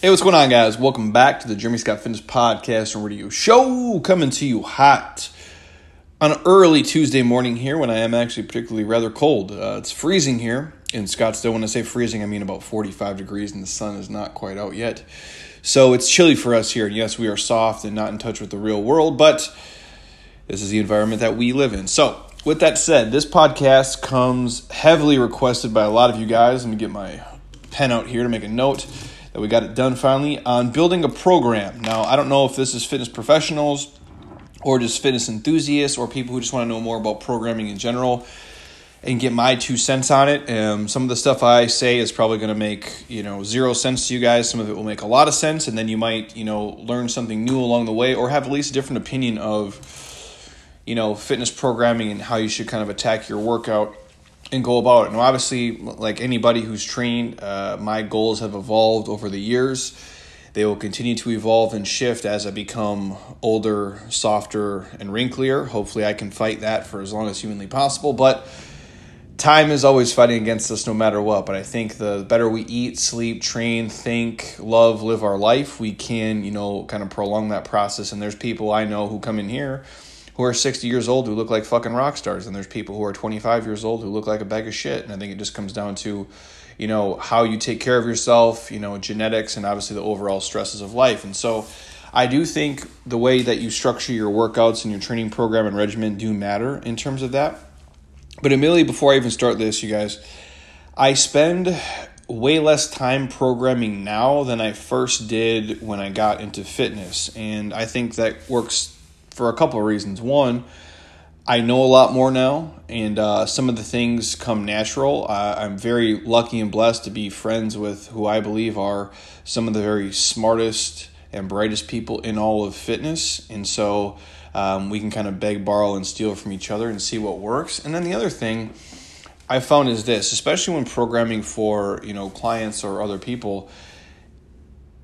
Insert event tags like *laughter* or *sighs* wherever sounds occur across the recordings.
Hey, what's going on, guys? Welcome back to the Jeremy Scott Fitness Podcast and Radio Show, coming to you hot on an early Tuesday morning here when I am actually particularly rather cold. Uh, it's freezing here in Scottsdale. When I say freezing, I mean about 45 degrees, and the sun is not quite out yet. So it's chilly for us here. And yes, we are soft and not in touch with the real world, but this is the environment that we live in. So, with that said, this podcast comes heavily requested by a lot of you guys. Let me get my pen out here to make a note that we got it done finally on building a program. Now, I don't know if this is fitness professionals or just fitness enthusiasts or people who just want to know more about programming in general and get my two cents on it. Um, some of the stuff I say is probably going to make you know zero sense to you guys. Some of it will make a lot of sense, and then you might you know learn something new along the way, or have at least a different opinion of you know fitness programming and how you should kind of attack your workout and go about it. And obviously, like anybody who's trained, uh, my goals have evolved over the years. They will continue to evolve and shift as I become older, softer, and wrinklier. Hopefully, I can fight that for as long as humanly possible. But time is always fighting against us no matter what. But I think the better we eat, sleep, train, think, love, live our life, we can, you know, kind of prolong that process. And there's people I know who come in here who are 60 years old who look like fucking rock stars and there's people who are 25 years old who look like a bag of shit and i think it just comes down to you know how you take care of yourself you know genetics and obviously the overall stresses of life. And so i do think the way that you structure your workouts and your training program and regimen do matter in terms of that. But immediately before i even start this you guys i spend way less time programming now than i first did when i got into fitness. And i think that works for a couple of reasons. One, I know a lot more now, and uh, some of the things come natural. Uh, I'm very lucky and blessed to be friends with who I believe are some of the very smartest and brightest people in all of fitness, and so um, we can kind of beg, borrow, and steal from each other and see what works. And then the other thing I found is this, especially when programming for you know clients or other people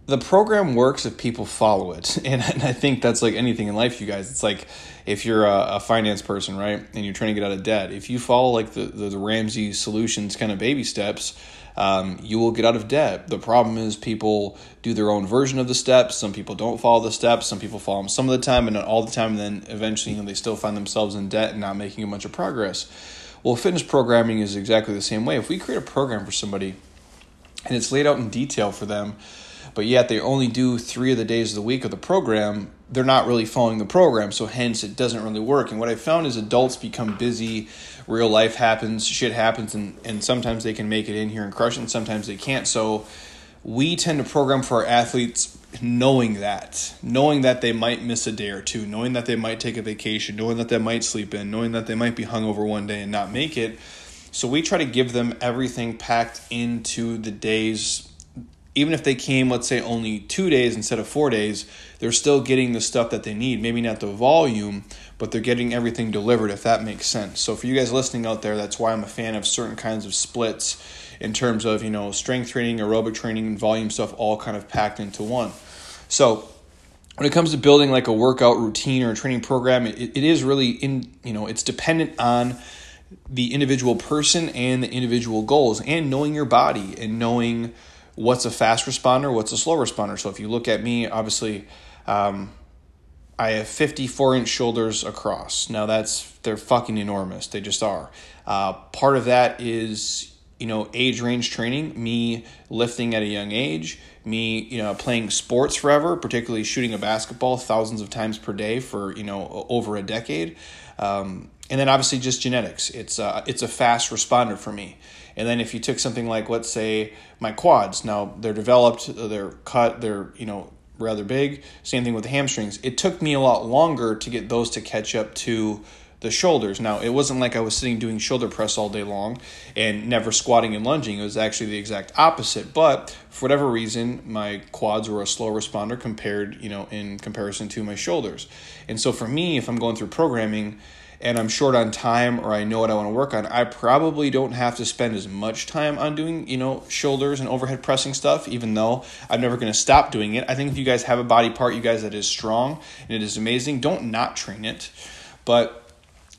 the program works if people follow it. *laughs* And, and, i think that's like anything in life you guys. It's like if you're a, a, finance person right and you're trying to get out of debt if you follow like the, the, the ramsey solutions kind of baby steps um, you will get out of debt. The problem is people do their own version of the steps. Some people don't follow the steps. Some people follow them some of the time and not all the time. And then eventually you know they still find themselves in debt and not making a bunch of progress. Well fitness programming is exactly the same way. If we create a program for somebody and it's laid out in detail for them but yet they only do three of the days of the week of the program, they're not really following the program. So hence it doesn't really work. And what I found is adults become busy, real life happens, shit happens, and, and sometimes they can make it in here and crush it, and sometimes they can't. So we tend to program for our athletes knowing that, knowing that they might miss a day or two, knowing that they might take a vacation, knowing that they might sleep in, knowing that they might be hungover one day and not make it. So we try to give them everything packed into the days even if they came, let's say, only two days instead of four days, they're still getting the stuff that they need. Maybe not the volume, but they're getting everything delivered, if that makes sense. So, for you guys listening out there, that's why I'm a fan of certain kinds of splits in terms of, you know, strength training, aerobic training, and volume stuff all kind of packed into one. So, when it comes to building like a workout routine or a training program, it, it is really in, you know, it's dependent on the individual person and the individual goals and knowing your body and knowing what's a fast responder, what's a slow responder. So if you look at me, obviously, um, I have 54 inch shoulders across. Now that's they're fucking enormous. They just are. Uh, part of that is you know age range training, me lifting at a young age, me you know playing sports forever, particularly shooting a basketball thousands of times per day for you know over a decade. Um, and then obviously just genetics. It's a, it's a fast responder for me. And then if you took something like let's say my quads, now they're developed, they're cut, they're you know rather big. Same thing with the hamstrings. It took me a lot longer to get those to catch up to the shoulders. Now, it wasn't like I was sitting doing shoulder press all day long and never squatting and lunging. It was actually the exact opposite. But for whatever reason, my quads were a slow responder compared, you know, in comparison to my shoulders. And so for me, if I'm going through programming, and I'm short on time or I know what I want to work on, I probably don't have to spend as much time on doing, you know, shoulders and overhead pressing stuff, even though I'm never going to stop doing it. I think if you guys have a body part, you guys that is strong and it is amazing, don't not train it. But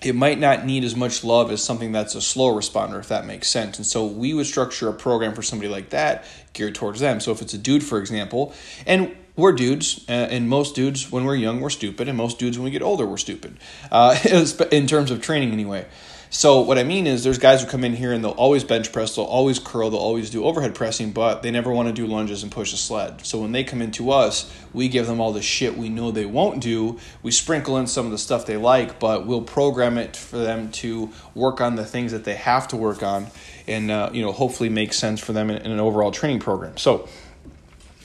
it might not need as much love as something that's a slow responder, if that makes sense. And so we would structure a program for somebody like that geared towards them. So if it's a dude, for example, and we're dudes, uh, and most dudes, when we're young, we're stupid, and most dudes, when we get older, we're stupid, uh, *laughs* in terms of training anyway. So what I mean is there's guys who come in here and they'll always bench press, they'll always curl, they'll always do overhead pressing, but they never want to do lunges and push a sled. So when they come into us, we give them all the shit we know they won't do. We sprinkle in some of the stuff they like, but we'll program it for them to work on the things that they have to work on and uh, you know hopefully make sense for them in, in an overall training program. So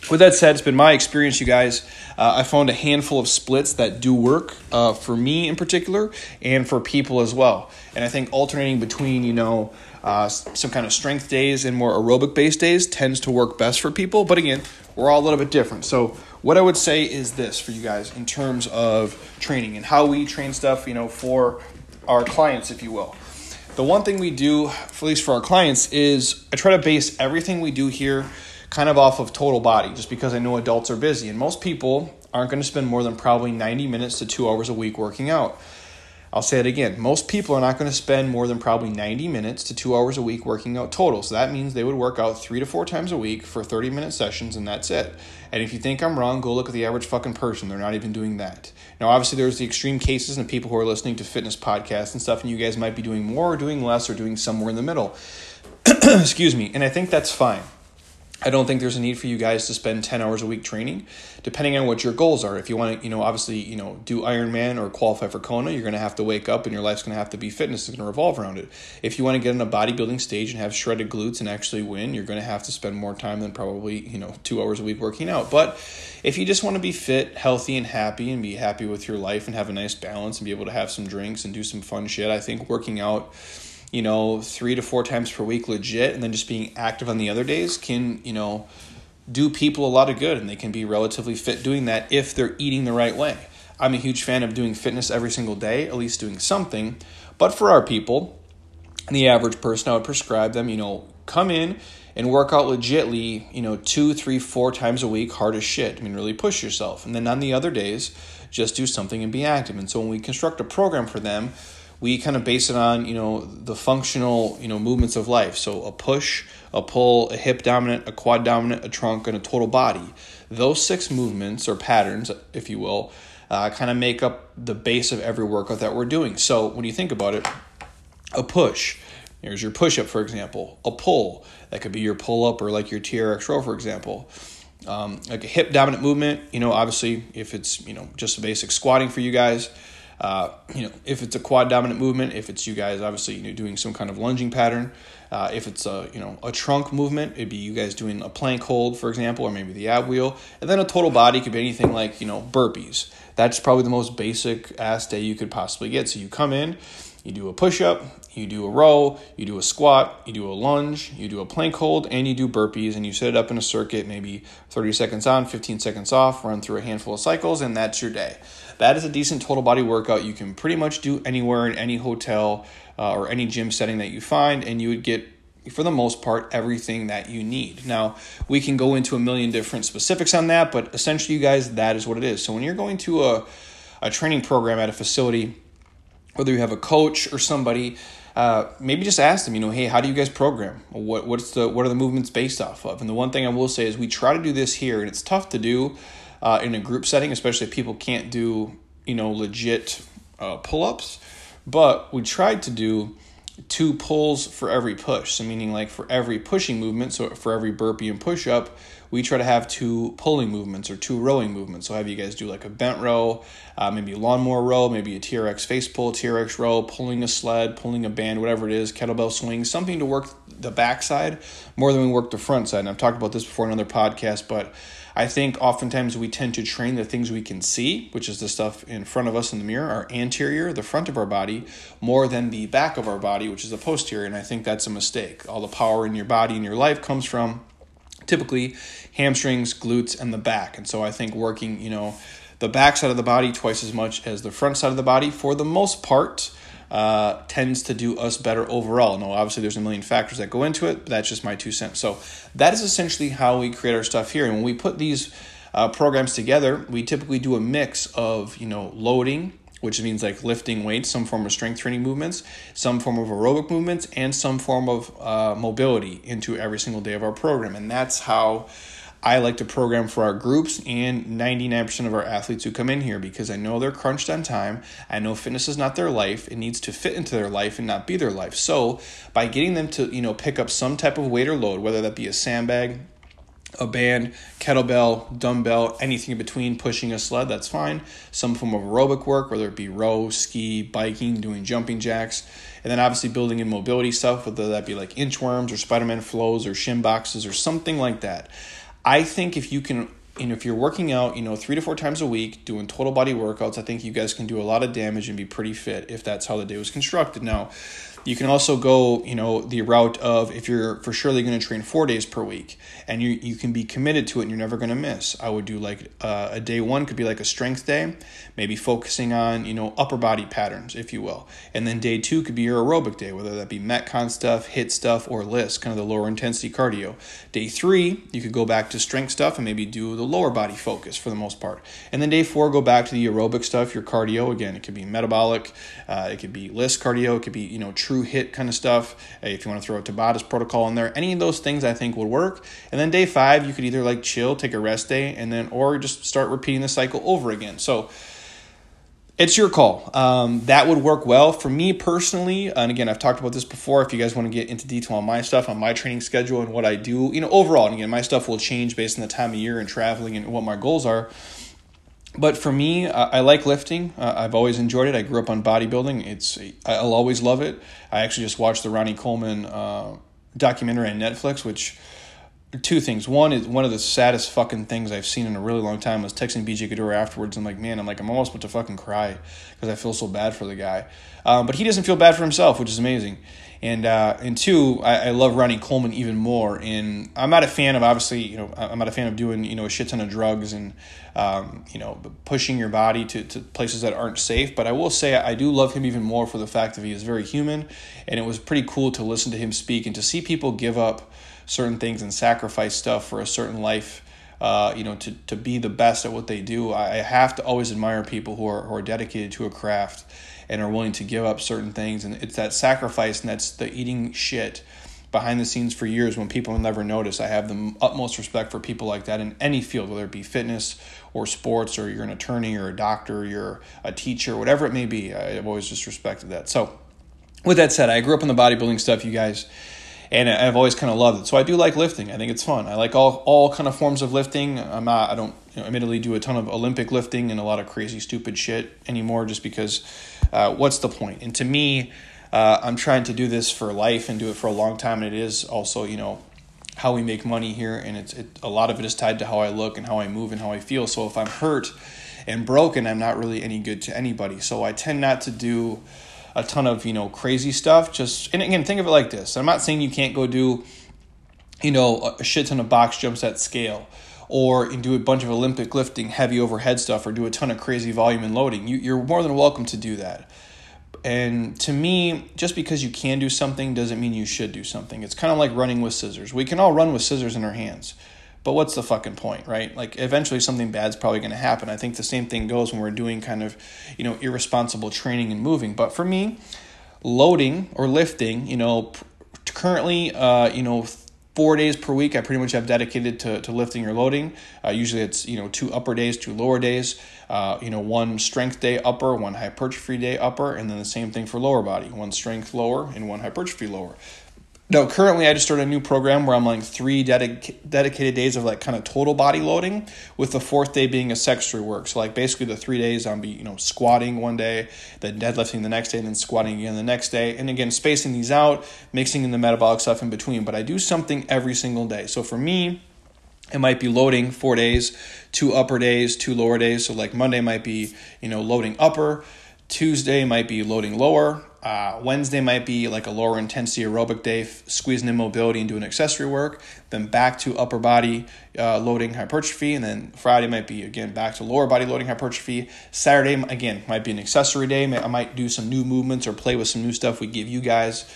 with that said, it's been my experience, you guys. Uh, I found a handful of splits that do work uh, for me in particular and for people as well. And I think alternating between, you know, uh, some kind of strength days and more aerobic based days tends to work best for people. But again, we're all a little bit different. So, what I would say is this for you guys in terms of training and how we train stuff, you know, for our clients, if you will. The one thing we do, at least for our clients, is I try to base everything we do here kind of off of total body, just because I know adults are busy. And most people aren't going to spend more than probably 90 minutes to two hours a week working out. I'll say it again. Most people are not going to spend more than probably 90 minutes to two hours a week working out total. So that means they would work out three to four times a week for 30 minute sessions, and that's it. And if you think I'm wrong, go look at the average fucking person. They're not even doing that. Now, obviously, there's the extreme cases and people who are listening to fitness podcasts and stuff, and you guys might be doing more or doing less or doing somewhere in the middle. *clears throat* Excuse me. And I think that's fine. I don't think there's a need for you guys to spend 10 hours a week training, depending on what your goals are. If you want to, you know, obviously, you know, do Ironman or qualify for Kona, you're going to have to wake up and your life's going to have to be fitness. It's going to revolve around it. If you want to get on a bodybuilding stage and have shredded glutes and actually win, you're going to have to spend more time than probably, you know, two hours a week working out. But if you just want to be fit, healthy, and happy and be happy with your life and have a nice balance and be able to have some drinks and do some fun shit, I think working out you know, three to four times per week legit, and then just being active on the other days can, you know, do people a lot of good and they can be relatively fit doing that if they're eating the right way. I'm a huge fan of doing fitness every single day, at least doing something. But for our people, the average person, I would prescribe them, you know, come in and work out legitly, you know, two, three, four times a week, hard as shit. I mean, really push yourself. And then on the other days, just do something and be active. And so when we construct a program for them, we kind of base it on you know the functional you know movements of life. So a push a pull a hip dominant a quad dominant a trunk and a total body. Those six movements or patterns if you will uh, kind of make up the base of every workout that we're doing. So when you think about it a push here's your push up for example. A pull that could be your pull up or like your trx row for example. Um, like a hip dominant movement you know obviously if it's you know just a basic squatting for you guys uh, you know, if it's a quad dominant movement, if it's you guys obviously you know, doing some kind of lunging pattern, uh, if it's a you know a trunk movement, it'd be you guys doing a plank hold, for example, or maybe the ab wheel, and then a total body could be anything like you know burpees. That's probably the most basic ass day you could possibly get. So you come in, you do a push up, you do a row, you do a squat, you do a lunge, you do a plank hold, and you do burpees, and you set it up in a circuit, maybe 30 seconds on, 15 seconds off, run through a handful of cycles, and that's your day. That is a decent total body workout you can pretty much do anywhere in any hotel uh, or any gym setting that you find, and you would get for the most part, everything that you need. Now, we can go into a million different specifics on that, but essentially, you guys, that is what it is. So, when you're going to a, a training program at a facility, whether you have a coach or somebody, uh, maybe just ask them, you know, hey, how do you guys program? What what's the what are the movements based off of? And the one thing I will say is we try to do this here, and it's tough to do uh, in a group setting, especially if people can't do you know legit uh, pull ups. But we tried to do two pulls for every push. So meaning like for every pushing movement, so for every burpee and push up, we try to have two pulling movements or two rowing movements. So have you guys do like a bent row, uh, maybe a lawnmower row, maybe a TRX face pull, TRX row, pulling a sled, pulling a band, whatever it is, kettlebell swing, something to work the backside more than we work the front side. And I've talked about this before in another podcast, but I think oftentimes we tend to train the things we can see, which is the stuff in front of us in the mirror, our anterior, the front of our body, more than the back of our body, which is the posterior. And I think that's a mistake. All the power in your body and your life comes from typically hamstrings, glutes, and the back. And so I think working, you know, the back side of the body twice as much as the front side of the body for the most part uh, tends to do us better overall. Now, obviously, there's a million factors that go into it, but that's just my two cents. So, that is essentially how we create our stuff here. And when we put these uh, programs together, we typically do a mix of, you know, loading, which means like lifting weights, some form of strength training movements, some form of aerobic movements, and some form of uh, mobility into every single day of our program. And that's how I like to program for our groups and 99% of our athletes who come in here because I know they're crunched on time. I know fitness is not their life. It needs to fit into their life and not be their life. So, by getting them to, you know, pick up some type of weight or load, whether that be a sandbag, a band, kettlebell, dumbbell, anything in between, pushing a sled, that's fine. Some form of aerobic work, whether it be row, ski, biking, doing jumping jacks, and then obviously building in mobility stuff, whether that be like inchworms or Spider Man flows or shin boxes or something like that. I think if you can, you know, if you're working out, you know, three to four times a week, doing total body workouts, I think you guys can do a lot of damage and be pretty fit if that's how the day was constructed. Now, you can also go, you know, the route of if you're for surely going to train four days per week, and you you can be committed to it, and you're never going to miss. I would do like uh, a day one could be like a strength day, maybe focusing on you know upper body patterns, if you will, and then day two could be your aerobic day, whether that be metcon stuff, HIIT stuff, or LISS, kind of the lower intensity cardio. Day three, you could go back to strength stuff and maybe do the lower body focus for the most part, and then day four go back to the aerobic stuff, your cardio. Again, it could be metabolic, uh, it could be LISS cardio, it could be you know true HIIT kind of stuff. If you want to throw a Tabatas protocol in there, any of those things I think would work. And then day five, you could either like chill, take a rest day, and then or just start repeating the cycle over again. So it's your call. Um, that would work well for me personally. And again, I've talked about this before. If you guys want to get into detail on my stuff, on my training schedule, and what I do, you know, overall, and again, my stuff will change based on the time of year and traveling and what my goals are but for me, I like lifting. Uh, I've always enjoyed it. I grew up on bodybuilding. It's I'll always love it. I actually just watched the Ronnie Coleman uh, documentary on Netflix, which two things. One is one of the saddest fucking things I've seen in a really long time was texting BJ Gaddour afterwards. I'm like, man, I'm like, I'm almost about to fucking cry because I feel so bad for the guy. Um, but he doesn't feel bad for himself, which is amazing. And uh, and two, I, I love Ronnie Coleman even more. And I'm not a fan of obviously, you know, I'm not a fan of doing you know a shit ton of drugs and um, you know pushing your body to, to places that aren't safe. But I will say I do love him even more for the fact that he is very human, and it was pretty cool to listen to him speak and to see people give up certain things and sacrifice stuff for a certain life. Uh, you know, to, to be the best at what they do. I, have to always admire people who are, who are dedicated to a craft and are willing to give up certain things. And it's that sacrifice and that's the eating shit behind the scenes for years when people never notice. I have the utmost respect for people like that in any field, whether it be fitness or sports, or you're an attorney or a doctor, or you're a teacher, whatever it may be. I've always just respected that. So, with that said, I grew up in the bodybuilding stuff, you guys and I've always kind of loved it. So I do like lifting. I think it's fun. I like all all kind of forms of lifting. I'm not. I don't you know, admittedly do a ton of Olympic lifting and a lot of crazy stupid shit anymore, just because. Uh, what's the point? And to me, uh, I'm trying to do this for life and do it for a long time. And it is also you know how we make money here, and it's it, a lot of it is tied to how I look and how I move and how I feel. So if I'm hurt and broken, I'm not really any good to anybody. So I tend not to do a ton of you know crazy stuff. Just and again, think of it like this. I'm not saying you can't go do you know a shit ton of box jumps at scale or and do a bunch of Olympic lifting, heavy overhead stuff, or do a ton of crazy volume and loading. You, you're more than welcome to do that. And to me, just because you can do something doesn't mean you should do something. It's kind of like running with scissors. We can all run with scissors in our hands. But what's the fucking point, right? Like eventually something bad's probably going to happen. I think the same thing goes when we're doing kind of, you know, irresponsible training and moving. But for me, loading or lifting, you know, currently, uh, you know, four days per week I pretty much have dedicated to, to lifting or loading. Uh, usually it's, you know, two upper days, two lower days. Uh, you know, one strength day upper, one hypertrophy day upper, and then the same thing for lower body, one strength lower and one hypertrophy lower. No, currently I just started a new program where I'm like three dedic- dedicated days of like kind of total body loading, with the fourth day being a accessory work. So like basically the three days I'm be you know squatting one day, then deadlifting the next day, and then squatting again the next day, and again spacing these out, mixing in the metabolic stuff in between. But I do something every single day. So for me, it might be loading four days, two upper days, two lower days. So like Monday might be you know loading upper, Tuesday might be loading lower. Uh, Wednesday might be like a lower intensity aerobic day, f- squeezing in mobility and doing accessory work. Then back to upper body uh, loading hypertrophy. And then Friday might be again back to lower body loading hypertrophy. Saturday, again, might be an accessory day. I might do some new movements or play with some new stuff we give you guys.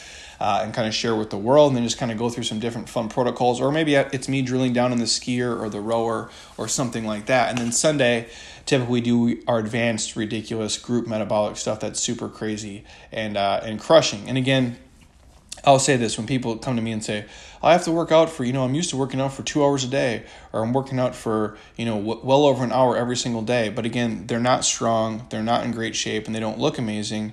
uh, and kind of share with the world, and then just kind of go through some different fun protocols. Or maybe it's me drilling down on the skier or the rower or something like that. And then Sunday, typically do our advanced, ridiculous group metabolic stuff that's super crazy and uh, and crushing. And again, I'll say this when people come to me and say, I have to work out for, you know, I'm used to working out for two hours a day, or I'm working out for, you know, w- well over an hour every single day. But again, they're not strong, they're not in great shape, and they don't look amazing.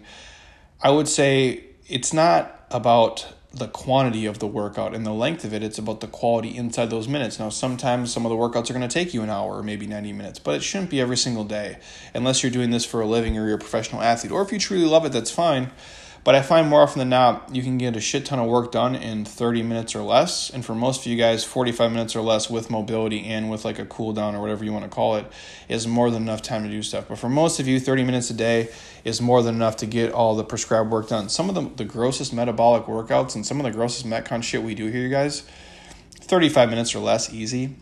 I would say it's not about the quantity of the workout and the length of it. It's about the quality inside those minutes. Now, sometimes some of the workouts are going to take you an hour or maybe 90 minutes, but it shouldn't be every single day unless you're doing this for a living or you're a professional athlete. Or if you truly love it, that's fine. But I find more often than not, you can get a shit ton of work done in 30 minutes or less. And for most of you guys, 45 minutes or less with mobility and with like a cool down or whatever you want to call it is more than enough time to do stuff. But for most of you, 30 minutes a day is more than enough to get all the prescribed work done. Some of the, the grossest metabolic workouts and some of the grossest Metcon shit we do here, you guys, 35 minutes or less, easy.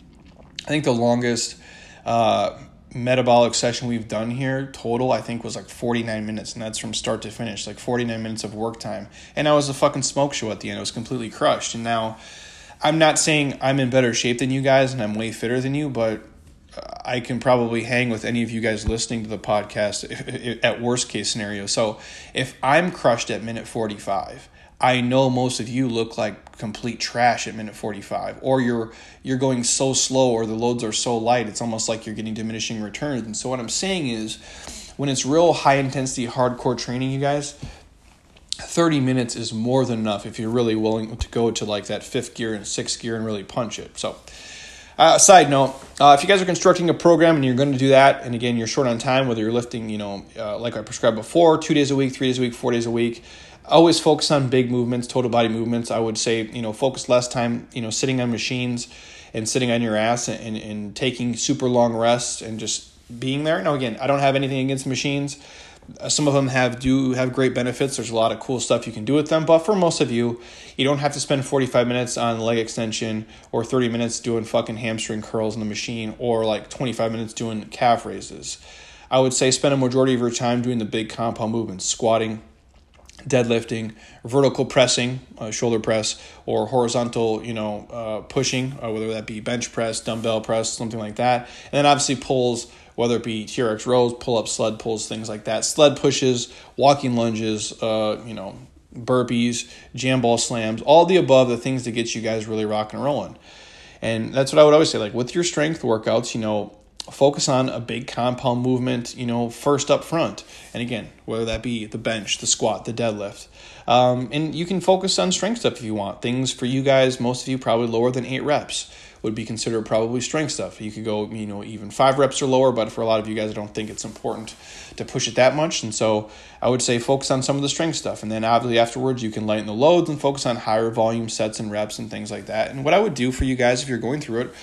I think the longest uh, metabolic session we've done here total i think was like 49 minutes and that's from start to finish like 49 minutes of work time. And i was a fucking smoke show at the end. I was completely crushed. And now i'm not saying i'm in better shape than you guys and i'm way fitter than you but uh, i can probably hang with any of you guys listening to the podcast *laughs* at worst case scenario. So if i'm crushed at minute 45 I know most of you look like complete trash at minute 45 or you're you're going so slow or the loads are so light it's almost like you're getting diminishing returns. And so what I'm saying is when it's real high intensity hardcore training you guys 30 minutes is more than enough if you're really willing to go to like that fifth gear and sixth gear and really punch it. So uh, side note, uh, if you guys are constructing a program and you're going to do that, and again, you're short on time, whether you're lifting, you know, uh, like I prescribed before, two days a week, three days a week, four days a week, always focus on big movements, total body movements. I would say, you know, focus less time, you know, sitting on machines and sitting on your ass and, and taking super long rests and just being there. Now, again, I don't have anything against machines. Uh, some of them have do have great benefits. There's a lot of cool stuff you can do with them, but for most of you, you don't have to spend 45 minutes on leg extension or 30 minutes doing fucking hamstring curls in the machine or like 25 minutes doing calf raises. I would say spend a majority of your time doing the big compound movements, squatting, deadlifting, vertical pressing, uh, shoulder press, or horizontal, you know, uh, pushing, uh, whether that be bench press, dumbbell press, something like that. And then obviously pulls, whether it be TRX rows, pull up sled pulls, things like that. Sled pushes, walking lunges, uh, you know, burpees, jam ball slams, all the above, the things that get you guys really rocking and rolling. And that's what I would always say. Like with your strength workouts, you know, focus on a big compound movement, you know, first up front. And again, whether that be the bench, the squat, the deadlift. Um, and you can focus on strength stuff if you want. Things for you guys, most of you probably lower than eight reps would be considered probably strength stuff. You could go, you know, even five reps or lower, but for a lot of you guys, I don't think it's important to push it that much. And so I would say focus on some of the strength stuff. And then obviously afterwards, you can lighten the loads and focus on higher volume sets and reps and things like that. And what I would do for you guys if you're going through it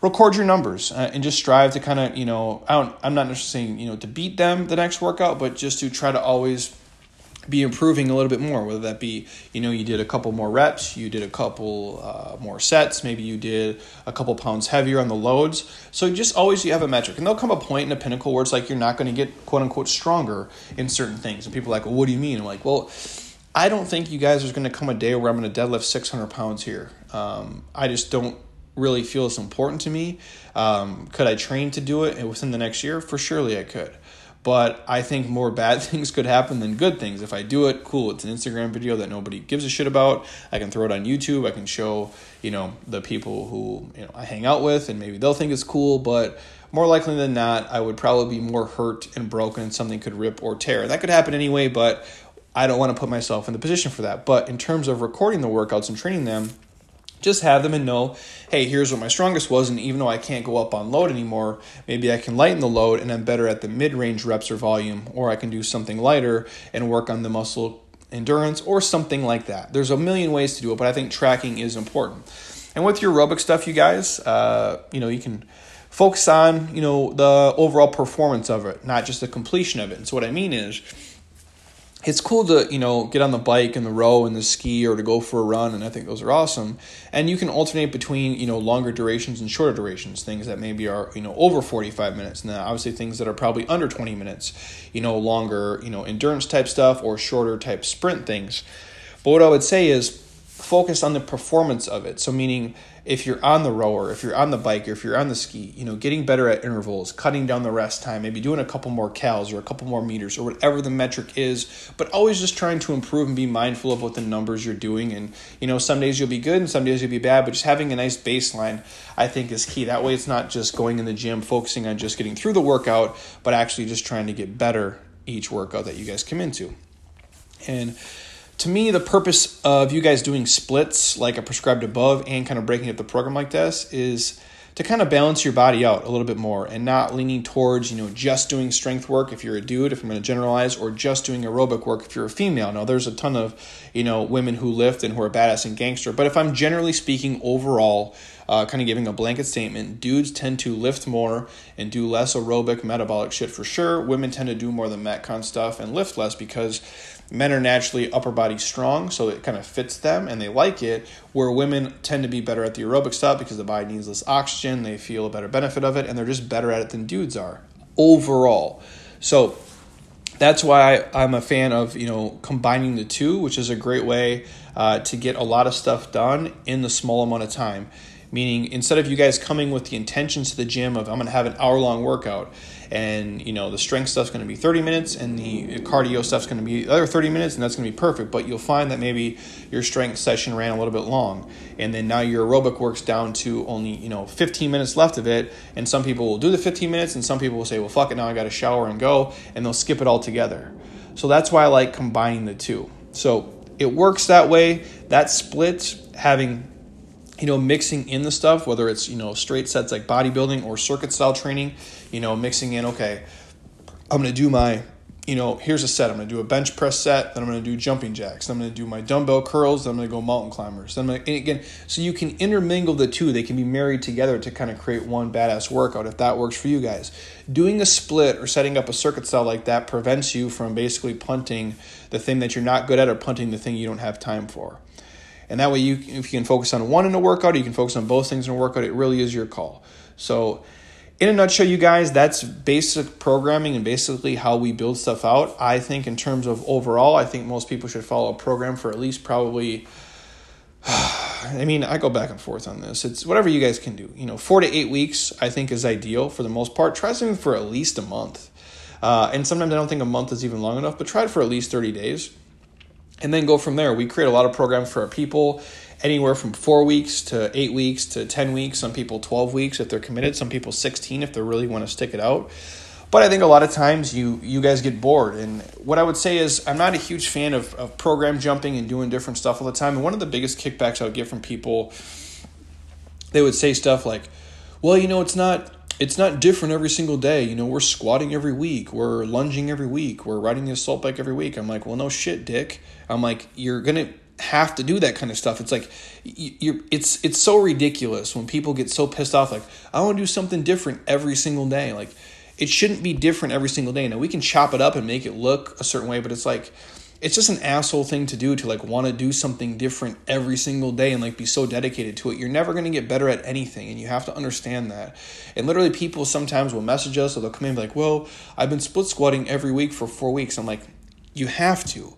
record your numbers uh, and just strive to kind of you know I don't, I'm not necessarily saying you know to beat them the next workout, but just to try to always be improving a little bit more. Whether that be you know you did a couple more reps, you did a couple uh, more sets, maybe you did a couple pounds heavier on the loads. So just always you have a metric, and there'll come a point in a pinnacle where it's like you're not going to get quote unquote stronger in certain things, and people are like, well, what do you mean? I'm like, well. I don't think you guys are going to come a day where I'm going to deadlift 600 pounds here. Um, I just don't really feels important to me. Um, could I train to do it within the next year? For surely I could. But I think more bad *laughs* things could happen than good things. If I do it, cool. It's an Instagram video that nobody gives a shit about. I can throw it on YouTube. I can show, you know, the people who you know I hang out with, and maybe they'll think it's cool. But more likely than not, I would probably be more hurt and broken, something could rip or tear. That could happen anyway, but I don't want to put myself in the position for that. But in terms of recording the workouts and training them, just have them and know, hey, here's what my strongest was, and even though I can't go up on load anymore, maybe I can lighten the load and I'm better at the mid range reps or volume, or I can do something lighter and work on the muscle endurance or something like that. There's a million ways to do it, but I think tracking is important. And with your aerobic stuff, you guys, uh, you know, you can focus on, you know, the overall performance of it, not just the completion of it. And so what I mean is, it's cool to you know get on the bike and the row and the ski or to go for a run and i think those are awesome. And you can alternate between you know longer durations and shorter durations things that maybe are you know over 45 minutes and then obviously things that are probably under 20 minutes you know longer you know endurance type stuff or shorter type sprint things. But what I would say is focus on the performance of it. So meaning if you're on the rower, if you're on the bike, or if you're on the ski, you know, getting better at intervals, cutting down the rest time, maybe doing a couple more cals or a couple more meters or whatever the metric is, but always just trying to improve and be mindful of what the numbers you're doing. And, you know, some days you'll be good and some days you'll be bad, but just having a nice baseline, I think, is key. That way it's not just going in the gym, focusing on just getting through the workout, but actually just trying to get better each workout that you guys come into. And, to me, the purpose of you guys doing splits like I prescribed above and kind of breaking up the program like this is to kind of balance your body out a little bit more and not leaning towards, you know, just doing strength work if you're a dude, if I'm going to generalize, or just doing aerobic work if you're a female. Now, there's a ton of, you know, women who lift and who are badass and gangster, but if I'm generally speaking overall, uh, kind of giving a blanket statement, dudes tend to lift more and do less aerobic metabolic shit for sure. Women tend to do more the metcon stuff and lift less because men are naturally upper body strong, so it kind of fits them and they like it. Where women tend to be better at the aerobic stuff because the body needs less oxygen, they feel a better benefit of it, and they're just better at it than dudes are overall. So that's why I'm a fan of you know combining the two, which is a great way uh, to get a lot of stuff done in the small amount of time. Meaning, instead of you guys coming with the intentions to the gym of I'm going to have an hour long workout, and you know the strength stuff's going to be 30 minutes and the cardio stuff's going to be the other 30 minutes and that's going to be perfect but you'll find that maybe your strength session ran a little bit long. And then now your aerobic works down to only you know 15 minutes left of it and some people will do the 15 minutes and some people will say well fuck it now i got to shower and go and they'll skip it all together so that's why i like combining the two. So it works that way. That split having you know, mixing in the stuff, whether it's, you know, straight sets like bodybuilding or circuit style training, you know, mixing in, okay, I'm going to do my, you know, here's a set. I'm going to do a bench press set, then I'm going to do jumping jacks, then I'm going to do my dumbbell curls, then I'm going to go mountain climbers. Then I'm going to, again, so you can intermingle the two. They can be married together to kind of create one badass workout if that works for you guys. Doing a split or setting up a circuit style like that prevents you from basically punting the thing that you're not good at or punting the thing you don't have time for. And that way, you if you can focus on one in a workout, or you can focus on both things in a workout. It really is your call. So, in a nutshell, you guys, that's basic programming and basically how we build stuff out. I think in terms of overall, I think most people should follow a program for at least probably. *sighs* I mean, I go back and forth on this. It's whatever you guys can do. You know, four to eight weeks, I think, is ideal for the most part. Try something for at least a month. Uh, and sometimes I don't think a month is even long enough, but try it for at least 30 days and then go from there. We create a lot of programs for our people, anywhere from four weeks to eight weeks to 10 weeks. Some people 12 weeks if they're committed, some people 16 if they really want to stick it out. But I think a lot of times you you guys get bored. And what I would say is I'm not a huge fan of, of program jumping and doing different stuff all the time. And one of the biggest kickbacks I would get from people, they would say stuff like, well, you know, it's not it's not different every single day. You know, we're squatting every week, we're lunging every week, we're riding the assault bike every week. I'm like, well, no shit, dick. I'm like, you're gonna have to do that kind of stuff. It's like you're it's it's so ridiculous when people get so pissed off. Like, I want to do something different every single day. Like, it shouldn't be different every single day. Now we can chop it up and make it look a certain way, but it's like it's just an asshole thing to do to like want to do something different every single day and like be so dedicated to it. You're never going to get better at anything and you have to understand that. And literally people sometimes will message us or they'll come in like, "Well, I've been split squatting every week for 4 weeks." I'm like, "You have to."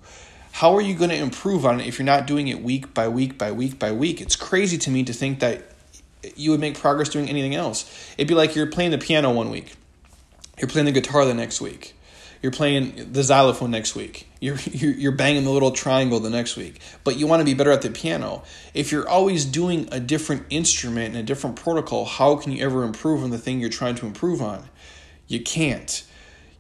How are you going to improve on it if you're not doing it week by week by week by week? It's crazy to me to think that you would make progress doing anything else. It'd be like you're playing the piano one week. You're playing the guitar the next week you're playing the xylophone next week. You're, *laughs* you're, banging the little triangle the next week. But you want to be better at the piano. If you're always doing a different instrument and a different protocol, how can you ever improve on the thing you're trying to improve on? You can't.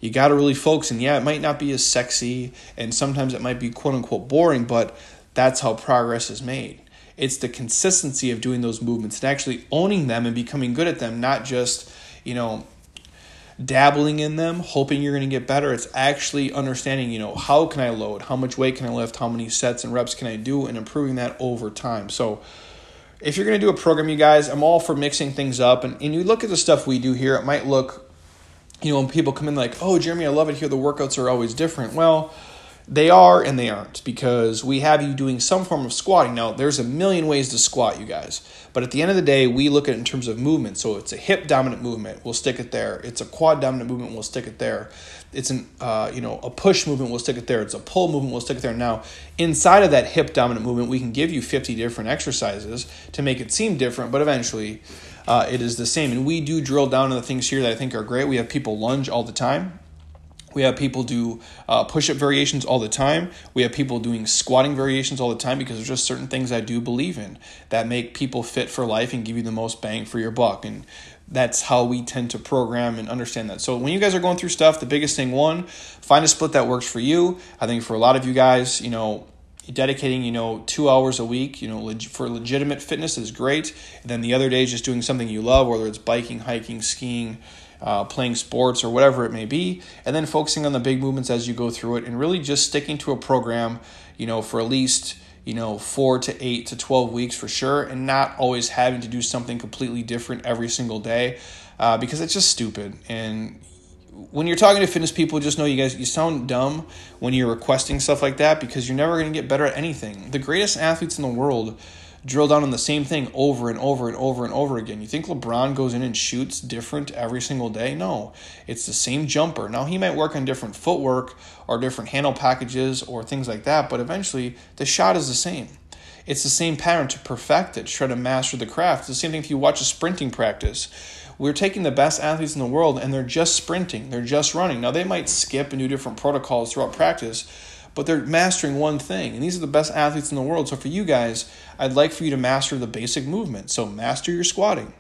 You got to really focus. And yeah, it might not be as sexy, and sometimes it might be quote unquote boring, but that's how progress is made. It's the consistency of doing those movements and actually owning them and becoming good at them, not just, you know, dabbling in them, hoping you're going to get better. It's actually understanding, you know, how can I load? How much weight can I lift? How many sets and reps can I do? And improving that over time. So, if you're going to do a program, you guys, I'm all for mixing things up. And, and you look at the stuff we do here, it might look, you know, when people come in like, oh, Jeremy, I love it here. The workouts are always different. Well, They are and they aren't because we have you doing some form of squatting. Now, there's a million ways to squat, you guys. But at the end of the day, we look at it in terms of movement. So it's a hip dominant movement, we'll stick it there. It's a quad dominant movement, we'll stick it there. It's an uh, you know a push movement, we'll stick it there. It's a pull movement, we'll stick it there. Now, inside of that hip dominant movement, we can give you 50 different exercises to make it seem different, but eventually uh, it is the same. And we do drill down on the things here that I think are great. We have people lunge all the time. We have people do uh, push up variations all the time. We have people doing squatting variations all the time because there's just certain things I do believe in that make people fit for life and give you the most bang for your buck. And that's how we tend to program and understand that. So when you guys are going through stuff, the biggest thing one, find a split that works for you. I think for a lot of you guys, you know, dedicating you know two hours a week you know leg- for legitimate fitness is great and then the other days just doing something you love whether it's biking hiking skiing uh, playing sports or whatever it may be, and then focusing on the big movements as you go through it, and really just sticking to a program, you know, for at least you know four to eight to twelve weeks for sure, and not always having to do something completely different every single day, uh, because it's just stupid. And when you're talking to fitness people, just know you guys you sound dumb when you're requesting stuff like that because you're never going to get better at anything. The greatest athletes in the world drill down on the same thing over and over and over and over again. You think LeBron goes in and shoots different every single day? No, it's the same jumper. Now, he might work on different footwork or different handle packages or things like that, but eventually the shot is the same. It's the same pattern to perfect it, try to master the craft. It's the same thing if you watch a sprinting practice. We're taking the best athletes in the world and they're just sprinting, they're just running. Now, they might skip and do different protocols throughout practice, but they're mastering one thing. And these are the best athletes in the world. So for you guys, I'd like for you to master the basic movement. So master your squatting,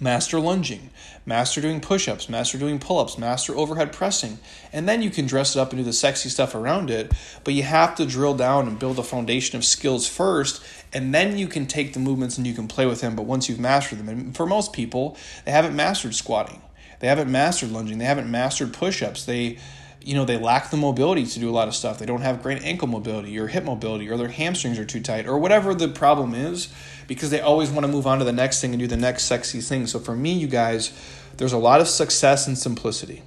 master lunging, master doing push ups, master doing pull ups, master overhead pressing. And then you can dress it up and do the sexy stuff around it. But you have to drill down and build a foundation of skills first. And then you can take the movements and you can play with them. But once you've mastered them, and for most people, they haven't mastered squatting. They haven't mastered lunging. They haven't mastered push ups. They you know they lack the mobility to do a lot of stuff. They don't have great ankle mobility or hip mobility or their hamstrings are too tight or whatever the problem is because they always want to move on to the next thing and do the next sexy thing. So for me you guys there's a lot of success in simplicity.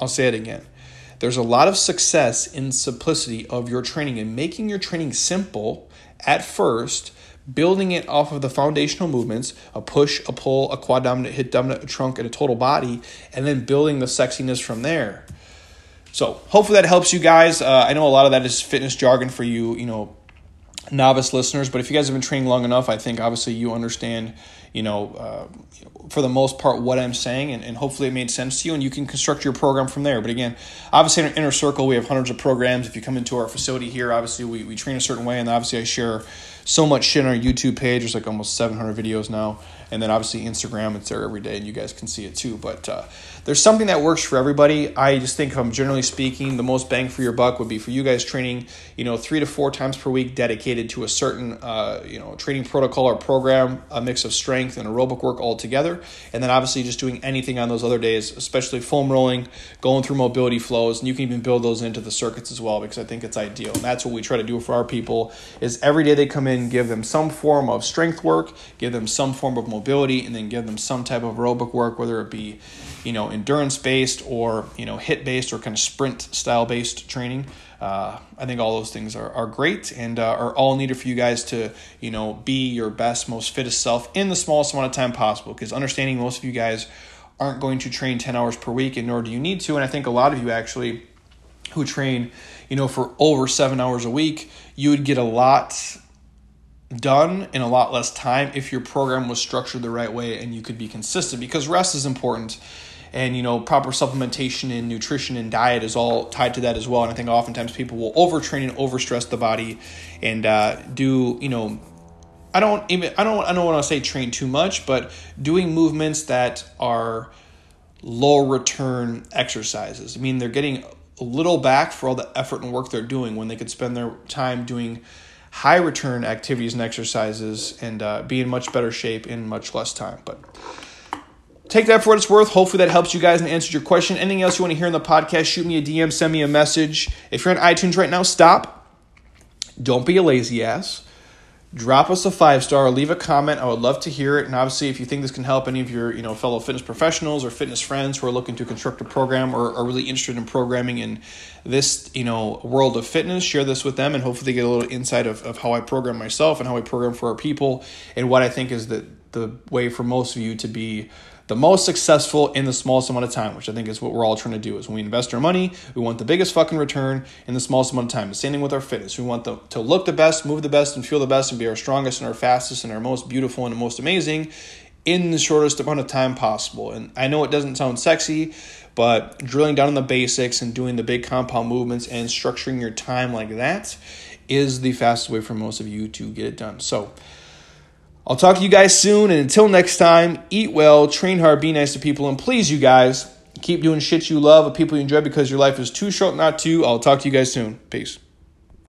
I'll say it again. There's a lot of success in simplicity of your training and making your training simple at first building it off of the foundational movements a push a pull a quad dominant hip dominant a trunk and a total body and then building the sexiness from there so hopefully that helps you guys. Uh, I know a lot of that is fitness jargon for you, you know, novice listeners. But if you guys have been training long enough, I think obviously you understand, you know, uh, for the most part what I'm saying, and, and hopefully it made sense to you, and you can construct your program from there. But again, obviously in our inner circle we have hundreds of programs. If you come into our facility here, obviously we, we train a certain way, and obviously I share so much shit on our YouTube page. There's like almost 700 videos now and then obviously Instagram, it's there every day, and you guys can see it too. But uh, there's something that works for everybody. I just think, if I'm generally speaking, the most bang for your buck would be for you guys training, you know, three to four times per week, dedicated to a certain, uh, you know, training protocol or program, a mix of strength and aerobic work all together, and then obviously just doing anything on those other days, especially foam rolling, going through mobility flows, and you can even build those into the circuits as well because I think it's ideal. And that's what we try to do for our people. Is every day they come in, give them some form of strength work, give them some form of mobility and then give them some type of aerobic work, whether it be, you know, endurance based or, you know, hit based or kind of sprint style based training. Uh, I think all those things are, are great and uh, are all needed for you guys to, you know, be your best, most fittest self in the smallest amount of time possible. Because understanding most of you guys aren't going to train 10 hours per week and nor do you need to. And I think a lot of you actually who train, you know, for over seven hours a week, you would get a lot done in a lot less time if your program was structured the right way and you could be consistent because rest is important and you know proper supplementation and nutrition and diet is all tied to that as well and i think oftentimes people will overtrain and overstress the body and uh, do you know i don't even i don't i don't want to say train too much but doing movements that are low return exercises i mean they're getting a little back for all the effort and work they're doing when they could spend their time doing high return activities and exercises and uh, be in much better shape in much less time. But take that for what it's worth. Hopefully that helps you guys and answers your question. Anything else you want to hear in the podcast, shoot me a DM, send me a message. If you're on iTunes right now, stop. Don't be a lazy ass. drop us a five star, leave a comment. I would love to hear it. And obviously, if you think this can help any of your you know fellow fitness professionals or fitness friends who are looking to construct a program or are really interested in programming in this you know world of fitness, share this with them and hopefully get a little insight of, of how I program myself and how I program for our people and what I think is the the way for most of you to be the most successful in the smallest amount of time, which I think is what we're all trying to do. Is when we invest our money, we want the biggest fucking return in the smallest amount of time. The same thing with our fitness. We want the, to look the best, move the best, and feel the best, and be our strongest and our fastest and our most beautiful and the most amazing in the shortest amount of time possible. And I know it doesn't sound sexy, but drilling down on the basics and doing the big compound movements and structuring your time like that is the fastest way for most of you to get it done. So, I'll talk to you guys soon. And until next time, eat well, train hard, be nice to people, and please, you guys, keep doing shit you love people you enjoy because your life is too short not to. I'll talk to you guys soon. Peace.